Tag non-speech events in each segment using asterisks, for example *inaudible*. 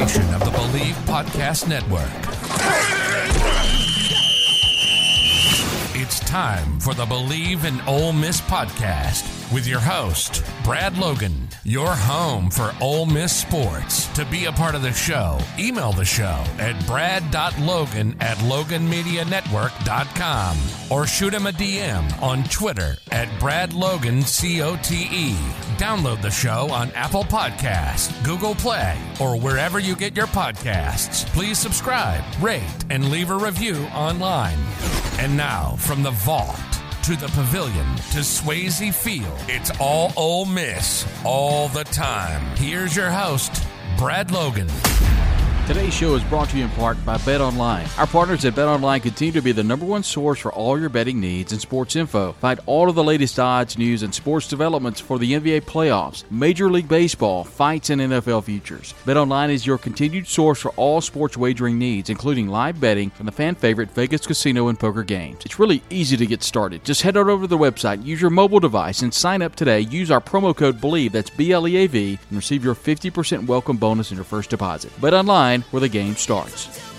presentation of the Bleav Podcast Network. It's time for the Bleav in Ole Miss podcast with your host, Brad Logan, your home for Ole Miss sports. To be a part of the show, email the show at brad.logan at loganmedianetwork.com or shoot him a DM on Twitter at bradlogancote. Download the show on Apple Podcasts, Google Play, or wherever you get your podcasts. Please subscribe, rate, and leave a review online. And now, from the vault to the pavilion to Swayze Field, it's all Ole Miss all the time. Here's your host, Brad Logan. Today's show is brought to you in part by Bet Online. Our partners at Bet Online continue to be the number one source for all your betting needs and sports info. Find all of the latest odds, news, and sports developments for the NBA playoffs, Major League Baseball, fights, and NFL futures. Bet Online is your continued source for all sports wagering needs, including live betting and the fan favorite Vegas casino and poker games. It's really easy to get started. Just head on over to the website, use your mobile device, and sign up today. Use our promo code BLEAV, that's B L E A V, and receive your 50% welcome bonus in your first deposit. Bet Online, where the game starts.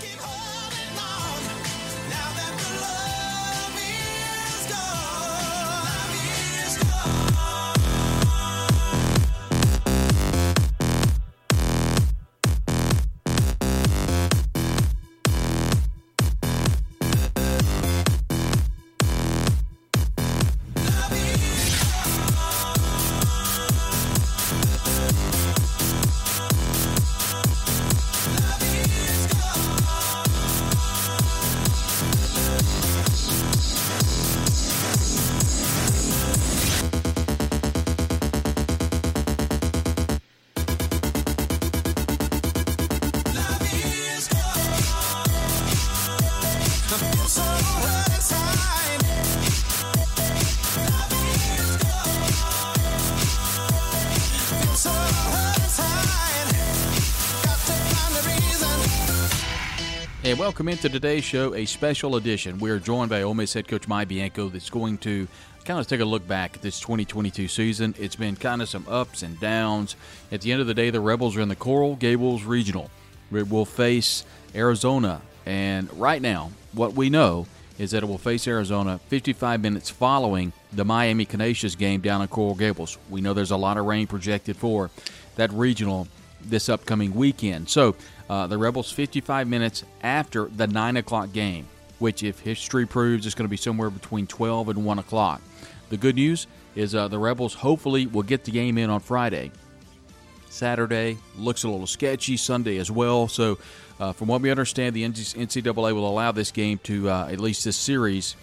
Welcome into today's show, a special edition. We are joined by Ole Miss head coach Mike Bianco that's going to kind of take a look back at this 2022 season. It's been kind of some ups and downs. At the end of the day, the Rebels are in the Coral Gables Regional. We will face Arizona. And right now, what we know is that it will face Arizona 55 minutes following the Miami Canisius game down in Coral Gables. We know there's a lot of rain projected for that regional this upcoming weekend. So uh, the Rebels 55 minutes after the 9 o'clock game, which, if history proves, is going to be somewhere between 12 and 1 o'clock. The good news is uh, the Rebels hopefully will get the game in on Friday. Saturday looks a little sketchy, Sunday as well. So, uh, from what we understand, the NCAA will allow this game to, uh, at least this series,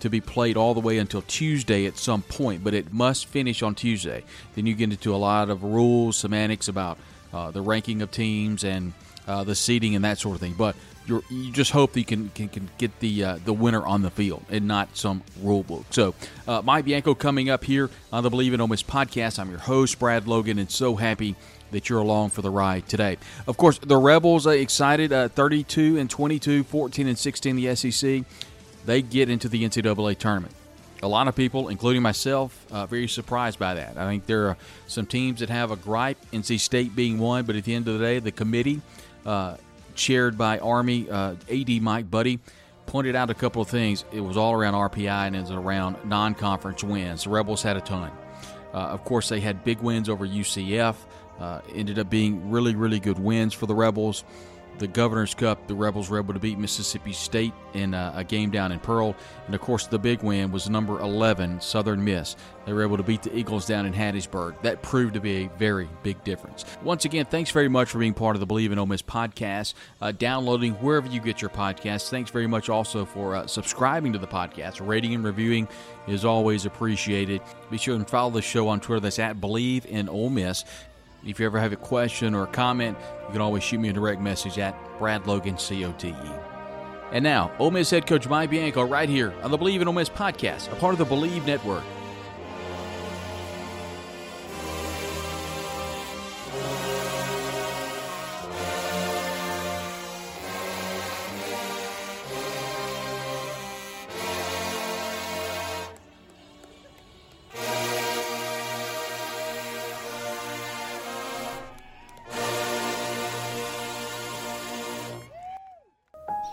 to be played all the way until Tuesday at some point, but it must finish on Tuesday. Then you get into a lot of rules, semantics about uh, the ranking of teams and uh, the seating and that sort of thing. But you just hope that you can, can, can get the uh, the winner on the field and not some rule book. So, uh, Mike Bianco coming up here on the Bleav in Ole Miss podcast. I'm your host, Brad Logan, and so happy that you're along for the ride today. Of course, the Rebels are excited. Uh, 32 and 22, 14 and 16, the SEC. They get into the NCAA tournament a lot of people, including myself, uh, very surprised by that. I think there are some teams that have a gripe, NC State being one, but at the end of the day, the committee, uh, chaired by Army uh, AD Mike Buddy, pointed out a couple of things. It was all around RPI and it was around non conference wins. The Rebels had a ton. Uh, of course, they had big wins over UCF, uh, ended up being really, really good wins for the Rebels the Governor's Cup, the Rebels were able to beat Mississippi State in a, a, game down in Pearl. And of course, the big win was number 11, Southern Miss. They were able to beat the Eagles down in Hattiesburg. That proved to be a very big difference. Once again, thanks very much for being part of the Bleav in Ole Miss podcast, uh, downloading wherever you get your podcasts. Thanks very much also for uh, subscribing to the podcast. Rating and reviewing is always appreciated. Be sure and follow the show on Twitter. That's at Bleav in Ole Miss. If you ever have a question or a comment, you can always shoot me a direct message at Brad Logan, C-O-T-E. And now, Ole Miss head coach Mike Bianco right here on the Bleav in Ole Miss podcast, a part of the Bleav Network.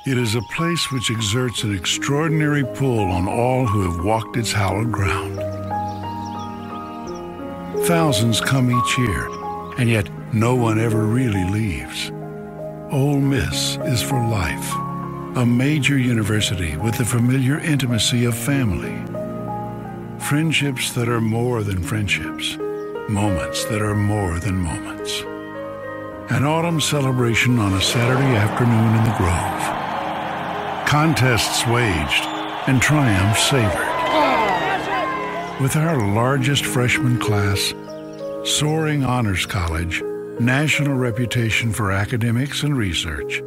It is a place which exerts an extraordinary pull on all who have walked its hallowed ground. Thousands come each year, and yet no one ever really leaves. Ole Miss is for life, a major university with the familiar intimacy of family. Friendships that are more than friendships, moments that are more than moments. An autumn celebration on a Saturday afternoon in the Grove. Contests waged and triumphs savored. With our largest freshman class, soaring honors college, national reputation for academics and research,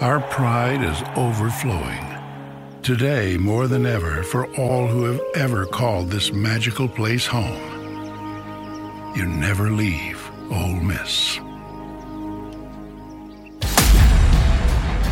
our pride is overflowing. Today, more than ever, for all who have ever called this magical place home, you never leave Ole Miss.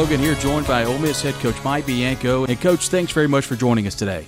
Logan here, joined by Ole Miss head coach Mike Bianco. And coach, thanks very much for joining us today.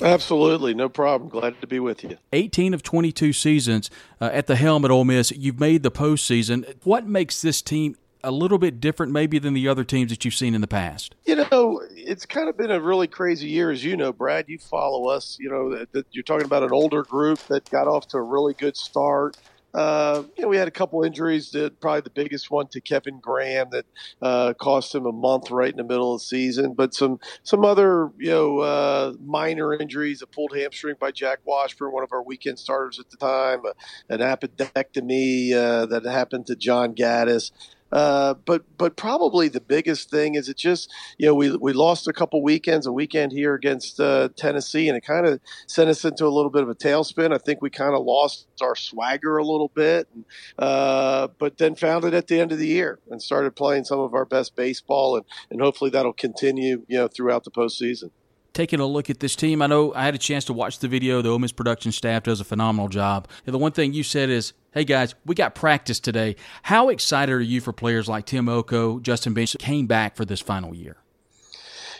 Absolutely, no problem. Glad to be with you. 18 of 22 seasons uh, at the helm at Ole Miss. You've made the postseason. What makes this team a little bit different, maybe, than the other teams that you've seen in the past? You know, it's kind of been a really crazy year, as you know, Brad. You follow us. You know you're talking about an older group that got off to a really good start. Uh, you know, we had a couple injuries. That probably the biggest one to Kevin Graham that uh, cost him a month right in the middle of the season. But some some other you know uh, minor injuries: a pulled hamstring by Jack Washburn, one of our weekend starters at the time, an appendectomy uh, that happened to John Gaddis. Uh, but but probably the biggest thing is it just you know we we lost a couple weekends, a weekend here against uh, Tennessee, and it kind of sent us into a little bit of a tailspin. I think we kind of lost our swagger a little bit, and, uh, but then found it at the end of the year and started playing some of our best baseball, and and hopefully that'll continue you know throughout the postseason taking a look at this team. I know I had a chance to watch the video. The Ole Miss production staff does a phenomenal job. And the one thing you said is, "Hey guys, we got practice today." How excited are you for players like Tim Elko, Justin Bench came back for this final year?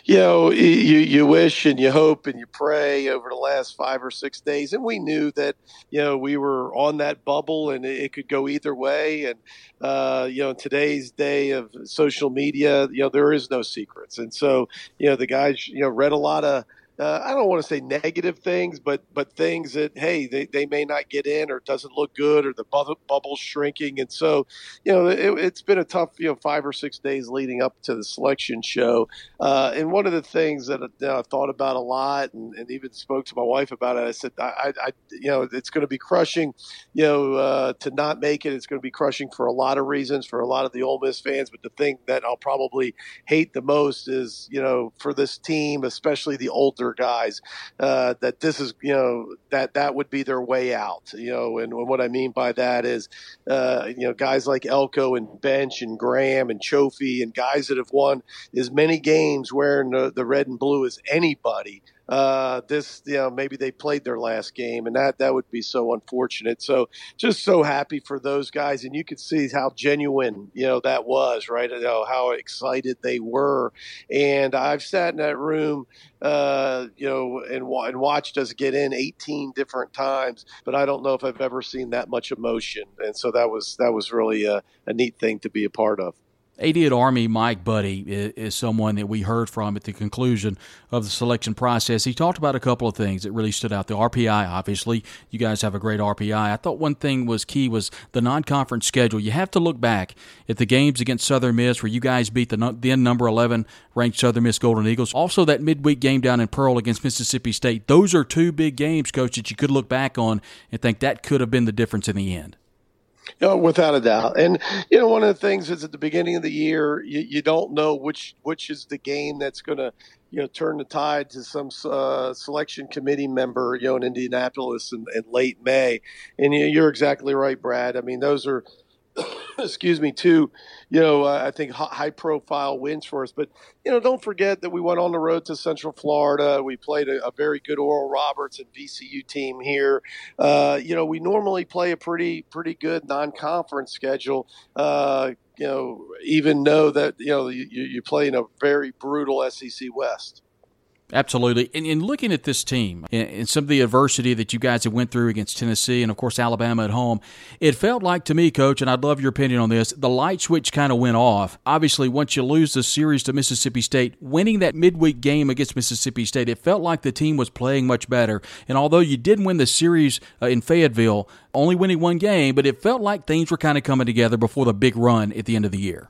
you know, you you wish and you hope and you pray over the last five or six days, and we knew that you know we were on that bubble and it could go either way. And uh, you know, today's day of social media, you know, there is no secrets, and so you know the guys you know read a lot of uh, I don't want to say negative things, but but things that hey they, they may not get in or it doesn't look good or the bubble, bubble's shrinking, and so you know it, has been a tough you know five or six days leading up to the selection show. Uh, and one of the things that uh, I've thought about a lot, and, and, even spoke to my wife about it, I said I, I you know it's going to be crushing, you know uh, to not make it. It's going to be crushing for a lot of reasons for a lot of the Ole Miss fans, but the thing that I'll probably hate the most is you know for this team, especially the older older guys uh, that this is you know that that would be their way out. You know, and and what I mean by that is uh, you know guys like Elko and Bench and Graham and Cioffi and guys that have won as many games wearing the, the red and blue as anybody uh, this, you know, maybe they played their last game, and that that would be so unfortunate. So just so happy for those guys, and you could see how genuine, you know, that was, right? You know, how excited they were, and I've sat in that room, uh, you know, and, and watched us get in 18 different times, but I don't know if I've ever seen that much emotion, and so that was that was really a, a neat thing to be a part of. AD Army Mike Buddy is, is, someone that we heard from at the conclusion of the selection process. He talked about a couple of things that really stood out. The RPI, obviously, you guys have a great RPI. I thought one thing was key was the non-conference schedule. You have to look back at the games against Southern Miss where you guys beat the then number 11 ranked Southern Miss Golden Eagles. Also, that midweek game down in Pearl against Mississippi State. Those are two big games, coach, that you could look back on and think that could have been the difference in the end. No, without a doubt. And you know, one of the things is at the beginning of the year, you, you don't know which which is the game that's going to you know turn the tide to some uh, selection committee member, you know, in Indianapolis in, in late May. And you, you're exactly right, Brad. I mean, those are *coughs* excuse me, two, you know, uh, I think high profile wins for us. But, you know, don't forget that we went on the road to Central Florida. We played a, a very good Oral Roberts and VCU team here. Uh, you know, we normally play a pretty, pretty good non conference schedule. Uh, you know, even know that, you know, you, you play in a very brutal SEC West. Absolutely. And, in looking at this team and, and, some of the adversity that you guys have went through against Tennessee and, of course, Alabama at home, it felt like to me, Coach, and I'd love your opinion on this, the light switch kind of went off. Obviously, once you lose the series to Mississippi State, winning that midweek game against Mississippi State, it felt like the team was playing much better. And although you did win the series uh, in Fayetteville, only winning one game, but it felt like things were kind of coming together before the big run at the end of the year.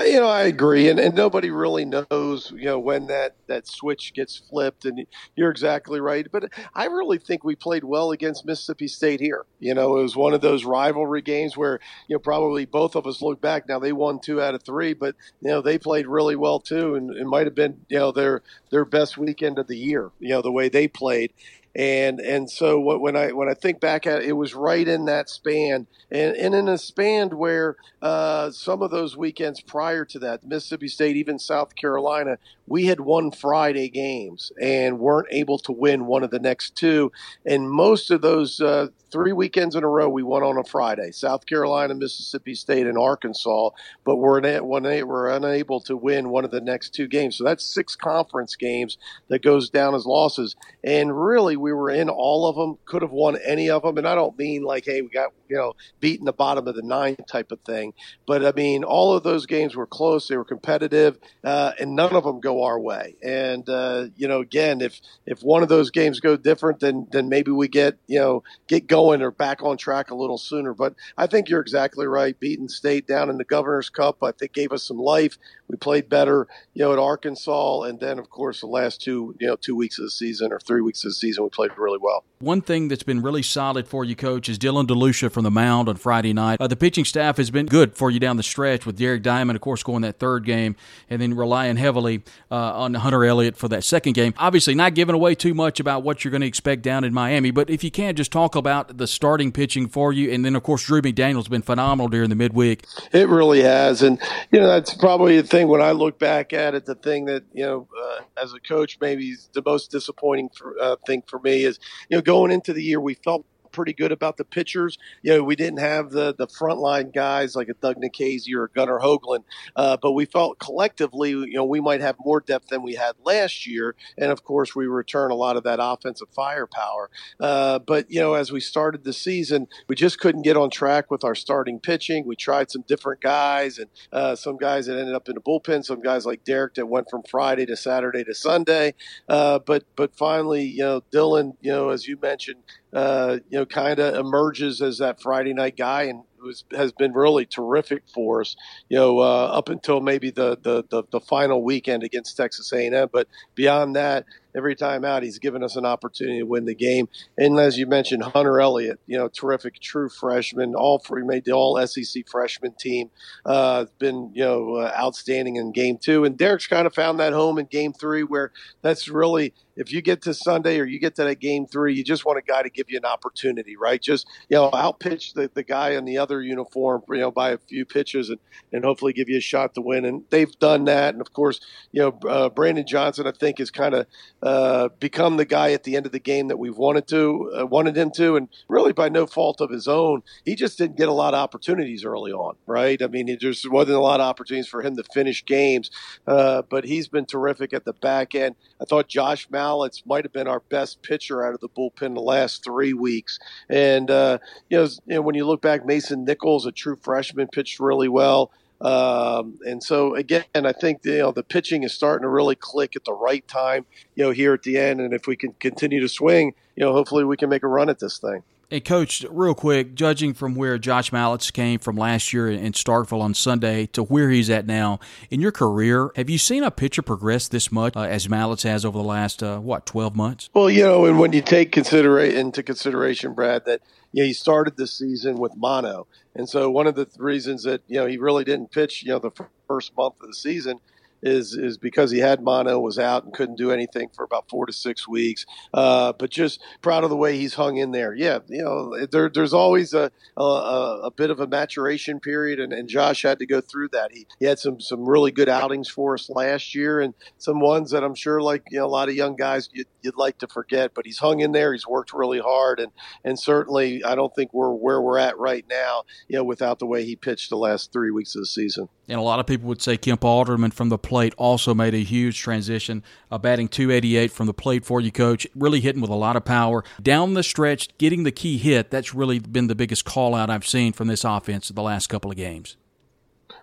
Uh, you know, I agree, and, and nobody really knows, you know, when that, that switch gets flipped. And you're exactly right. But I really think we played well against Mississippi State here. You know, it was one of those rivalry games where you know probably both of us look back. Now they won two out of three, but you know they played really well too, and it might have been you know their their best weekend of the year. You know the way they played and and so when I when I think back at it, it was right in that span, and, and in a span where uh, some of those weekends prior to that, Mississippi State, even South Carolina, we had won Friday games and weren't able to win one of the next two, and most of those uh, three weekends in a row we won on a Friday, South Carolina, Mississippi State, and Arkansas, but we're, we're unable to win one of the next two games. So that's six conference games that goes down as losses, and really we were in all of them, could have won any of them. And I don't mean like, hey, we got, you know, beaten the bottom of the nine type of thing. But I mean, all of those games were close. They were competitive, uh, and none of them go our way. And, uh, you know, again, if, if one of those games go different, then, then maybe we get, you know, get going or back on track a little sooner. But I think you're exactly right. Beating state down in the Governor's Cup, I think gave us some life. We played better, you know, at Arkansas. And then, of course, the last two, you know, two weeks of the season or three weeks of the season, we played really well. One thing that's been really solid for you, coach, is Dylan DeLucia from the mound on Friday night. Uh, the pitching staff has been good for you down the stretch with Derek Diamond, of course, going that third game, and then relying heavily uh, on Hunter Elliott for that second game. Obviously, not giving away too much about what you're going to expect down in Miami, but if you can, just talk about the starting pitching for you, and then of course Drew McDaniel's been phenomenal during the midweek. It really has, and you know that's probably the thing when I look back at it. The thing that you know, uh, as a coach, maybe the most disappointing for, uh, thing for me is you know going into the year we felt pretty good about the pitchers. You know, we didn't have the the frontline guys like a Doug Nikhazy or Gunnar Hoglund, uh, but we felt collectively, you know, we might have more depth than we had last year. And of course, we return a lot of that offensive firepower. Uh, but you know, as we started the season, we just couldn't get on track with our starting pitching. We tried some different guys, and uh, some guys that ended up in the bullpen, some guys like Derek that went from Friday to Saturday to Sunday. Uh, but but finally, you know, Dylan, you know, as you mentioned, uh, you know, kind of emerges as that Friday night guy and was, has been really terrific for us, you know, uh, up until maybe the, the, the, the, final weekend against Texas A&M. But beyond that, every time out, he's given us an opportunity to win the game. And as you mentioned, Hunter Elliott, you know, terrific, true freshman, all three made the All SEC freshman team. Uh, been you know uh, outstanding in game two, and Derek's kind of found that home in game three, where that's really if you get to Sunday or you get to that game three, you just want a guy to give you an opportunity, right? Just you know, outpitch the, the guy in the other uniform, you know, by a few pitches and, and hopefully give you a shot to win. And they've done that. And of course, you know, uh, Brandon Johnson, I think, is kind of uh, become the guy at the end of the game that we've wanted to uh, wanted him to, and really by no fault of his own, he just didn't get a lot of opportunities early on, right? I mean, it just wasn't a lot of opportunities for him to finish games, uh, but he's been terrific at the back end. I thought Josh Mal Mallitz might have been our best pitcher out of the bullpen the last three weeks. And, uh, you, know, you know, when you look back, Mason Nichols, a true freshman, pitched really well. Um, and so again, I think you know the pitching is starting to really click at the right time. You know, here at the end, and if we can continue to swing, you know, hopefully we can make a run at this thing. Hey, Coach, real quick, judging from where Josh Mallitz came from last year in Starkville on Sunday to where he's at now in your career, have you seen a pitcher progress this much uh, as Mallitz has over the last, uh, what, 12 months? Well, you know, and when you take considera- into consideration, Brad, that you he started the season with mono. And so one of the reasons that, you know, he really didn't pitch, you know, the first month of the season – is is because he had mono, was out, and couldn't do anything for about four to six weeks. Uh, but just proud of the way he's hung in there. Yeah, you know, there, there's always a, a, a bit of a maturation period, and, and Josh had to go through that. He, he had some some really good outings for us last year, and some ones that I'm sure, like you know, a lot of young guys, you'd, you'd like to forget. But he's hung in there. He's worked really hard, and and certainly, I don't think we're where we're at right now. You know, without the way he pitched the last three weeks of the season. And a lot of people would say Kemp Alderman from the plate also made a huge transition, uh, batting 288 from the plate for you, coach. Really hitting with a lot of power. Down the stretch, getting the key hit, that's really been the biggest call out I've seen from this offense the last couple of games.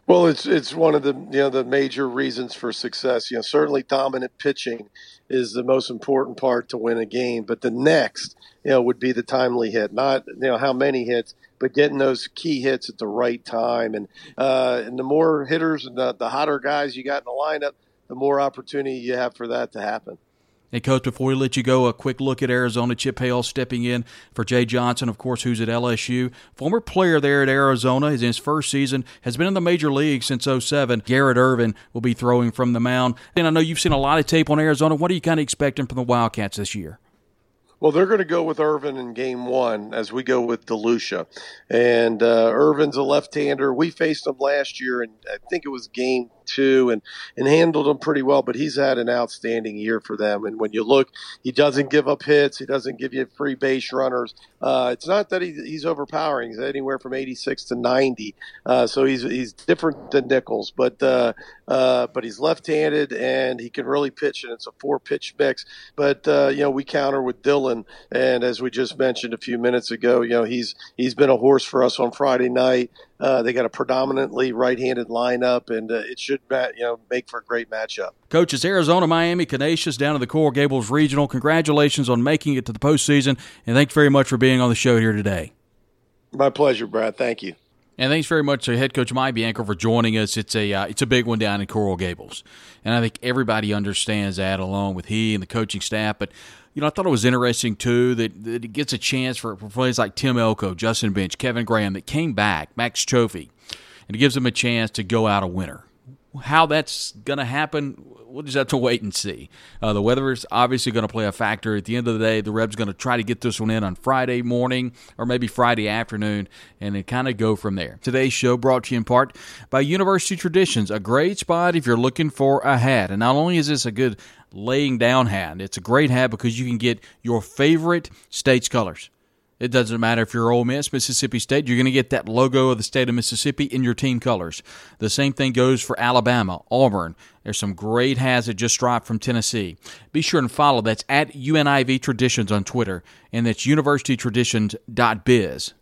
Well, it's it's one of the you know the major reasons for success. You know, certainly dominant pitching is the most important part to win a game, but the next you know would be the timely hit, not you know how many hits, but getting those key hits at the right time. And uh, and the more hitters and the, the hotter guys you got in the lineup, the more opportunity you have for that to happen. Hey, Coach, before we let you go, a quick look at Arizona. Chip Hale stepping in for Jay Johnson, of course, who's at LSU. Former player there at Arizona is in his first season, has been in the major league since 07. Garrett Irvin will be throwing from the mound. And I know you've seen a lot of tape on Arizona. What are you kind of expecting from the Wildcats this year? Well, they're going to go with Irvin in game one as we go with DeLucia. And uh, Irvin's a left hander. We faced him last year, and I think it was game two and, and handled them pretty well, but he's had an outstanding year for them. And when you look, he doesn't give up hits. He doesn't give you free base runners. Uh, it's not that he, he's overpowering. He's anywhere from 86 to 90. Uh, so he's, he's different than Nichols, but, uh, uh, but he's left-handed and he can really pitch and it's a four pitch mix. But, uh, you know, we counter with Dylan. And as we just mentioned a few minutes ago, you know, he's, he's been a horse for us on Friday night. Uh, they got a predominantly right-handed lineup, and uh, it should you know make for a great matchup. Coaches Arizona, Miami, Canisius down to the Coral Gables Regional. Congratulations on making it to the postseason, and thanks very much for being on the show here today. My pleasure, Brad. Thank you. And thanks very much to head coach Mike Bianco for joining us. It's a uh, it's a big one down in Coral Gables, and I think everybody understands that, along with he and the coaching staff. But you know, I thought it was interesting too that, that it gets a chance for, for players like Tim Elko, Justin Bench, Kevin Graham that came back, Max Cioffi, and it gives them a chance to go out a winner. How that's going to happen, we'll just have to wait and see. Uh, the weather is obviously going to play a factor. At the end of the day, the Rebs going to try to get this one in on Friday morning or maybe Friday afternoon and then kind of go from there. Today's show brought to you in part by University Traditions, a great spot if you're looking for a hat. And not only is this a good laying down hat, it's a great hat because you can get your favorite state's colors. It doesn't matter if you're Ole Miss, Mississippi State, you're going to get that logo of the state of Mississippi in your team colors. The same thing goes for Alabama, Auburn. There's some great hats that just dropped from Tennessee. Be sure and follow. That's at UNIV Traditions on Twitter, and that's universitytraditions.biz.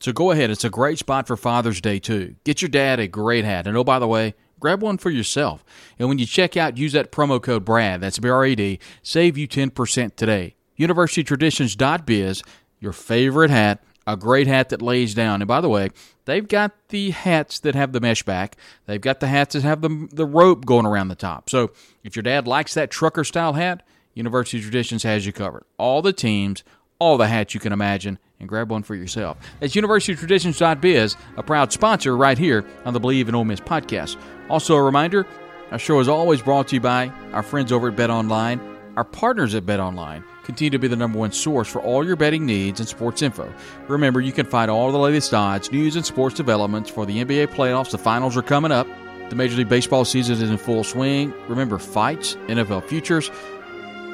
So go ahead. It's a great spot for Father's Day, too. Get your dad a great hat. And oh, by the way, grab one for yourself. And when you check out, use that promo code BRAD, that's B R A D, save you 10% today. UniversityTraditions.biz your favorite hat, a great hat that lays down. And by the way, they've got the hats that have the mesh back. They've got the hats that have the, the rope going around the top. So if your dad likes that trucker style hat, University Traditions has you covered. All the teams, all the hats you can imagine, and grab one for yourself. That's universitytraditions.biz, a proud sponsor right here on the Bleav in Ole Miss podcast. Also, a reminder our show is always brought to you by our friends over at Bet Online. Our partners at Bet Online continue to be the number one source for all your betting needs and sports info. Remember, you can find all the latest odds, news, and sports developments for the NBA playoffs. The finals are coming up. The Major League Baseball season is in full swing. Remember, fights, NFL futures,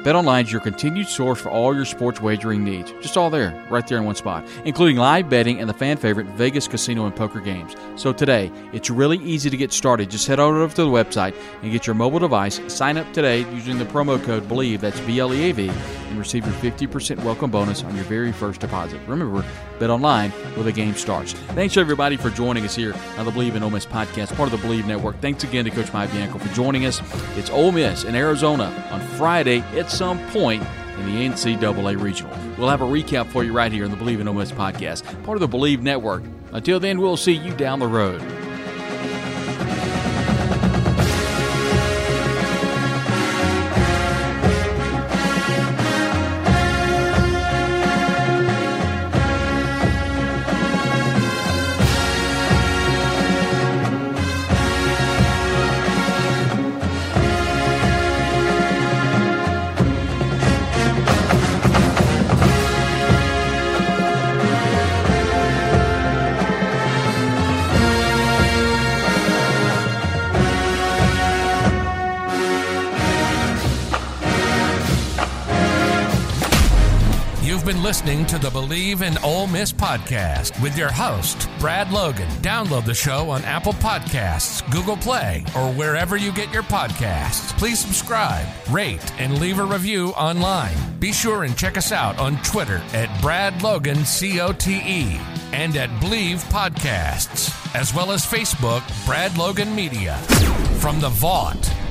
BetOnline is your continued source for all your sports wagering needs. Just all there, right there in one spot, including live betting and the fan favorite Vegas casino and poker games. So today, it's really easy to get started. Just head over to the website and get your mobile device. Sign up today using the promo code BLEAV, that's B L E A V, and receive your 50% welcome bonus on your very first deposit. Remember, bet online where the game starts. Thanks everybody for joining us here on the Bleav in Ole Miss podcast, part of the Bleav Network. Thanks again to Coach Mike Bianco for joining us. It's Ole Miss in Arizona on Friday at some point in the NCAA Regional. We'll have a recap for you right here on the Bleav in Ole Miss podcast, part of the Bleav Network. Until then, we'll see you down the road. Listening to the Bleav in Ole Miss podcast with your host, Brad Logan. Download the show on Apple Podcasts, Google Play, or wherever you get your podcasts. Please subscribe, rate, and leave a review online. Be sure and check us out on Twitter at Brad Logan COTE and at Bleav Podcasts, as well as Facebook, Brad Logan Media. From the vault